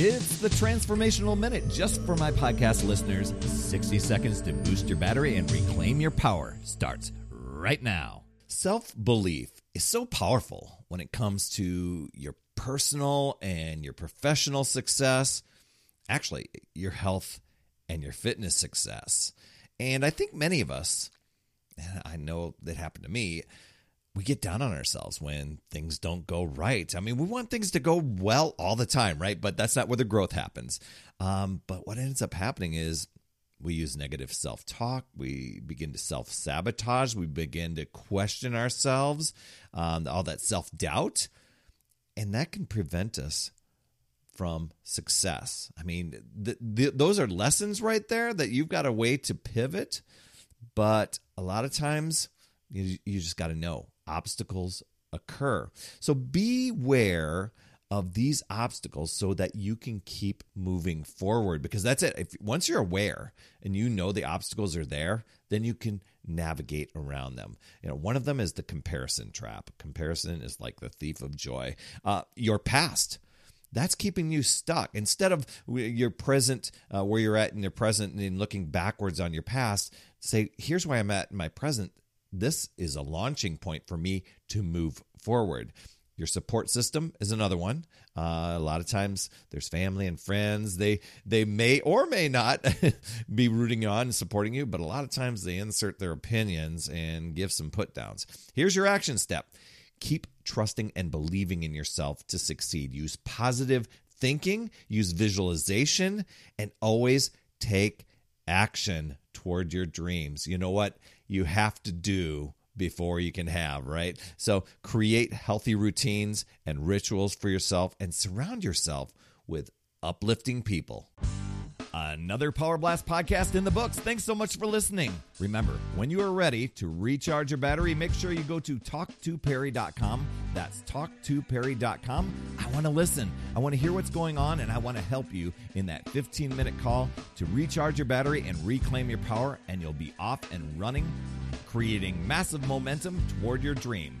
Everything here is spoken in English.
It's the Transformational Minute just for my podcast listeners. 60 seconds to boost your battery and reclaim your power starts right now. Self belief is so powerful when it comes to your personal and your professional success, actually, your health and your fitness success. And I think many of us, I know that happened to me, we get down on ourselves when things don't go right. I mean, we want things to go well all the time, right? But that's not where the growth happens. Um, but what ends up happening is we use negative self talk. We begin to self sabotage. We begin to question ourselves, um, all that self doubt. And that can prevent us from success. I mean, th- th- those are lessons right there that you've got a way to pivot. But a lot of times, you, you just got to know obstacles occur. So beware of these obstacles so that you can keep moving forward because that's it. If once you're aware and you know the obstacles are there, then you can navigate around them. You know, one of them is the comparison trap. Comparison is like the thief of joy. Uh, your past that's keeping you stuck instead of your present uh, where you're at in your present and looking backwards on your past say here's where i'm at in my present this is a launching point for me to move forward. Your support system is another one. Uh, a lot of times, there's family and friends. They they may or may not be rooting on and supporting you, but a lot of times they insert their opinions and give some put downs. Here's your action step: keep trusting and believing in yourself to succeed. Use positive thinking, use visualization, and always take action toward your dreams. You know what? you have to do before you can have, right? So create healthy routines and rituals for yourself and surround yourself with uplifting people. Another Power Blast podcast in the books. Thanks so much for listening. Remember, when you are ready to recharge your battery, make sure you go to talktoperry.com. That's talktoperry.com. I want to listen. I want to hear what's going on, and I want to help you in that 15 minute call to recharge your battery and reclaim your power, and you'll be off and running, creating massive momentum toward your dream.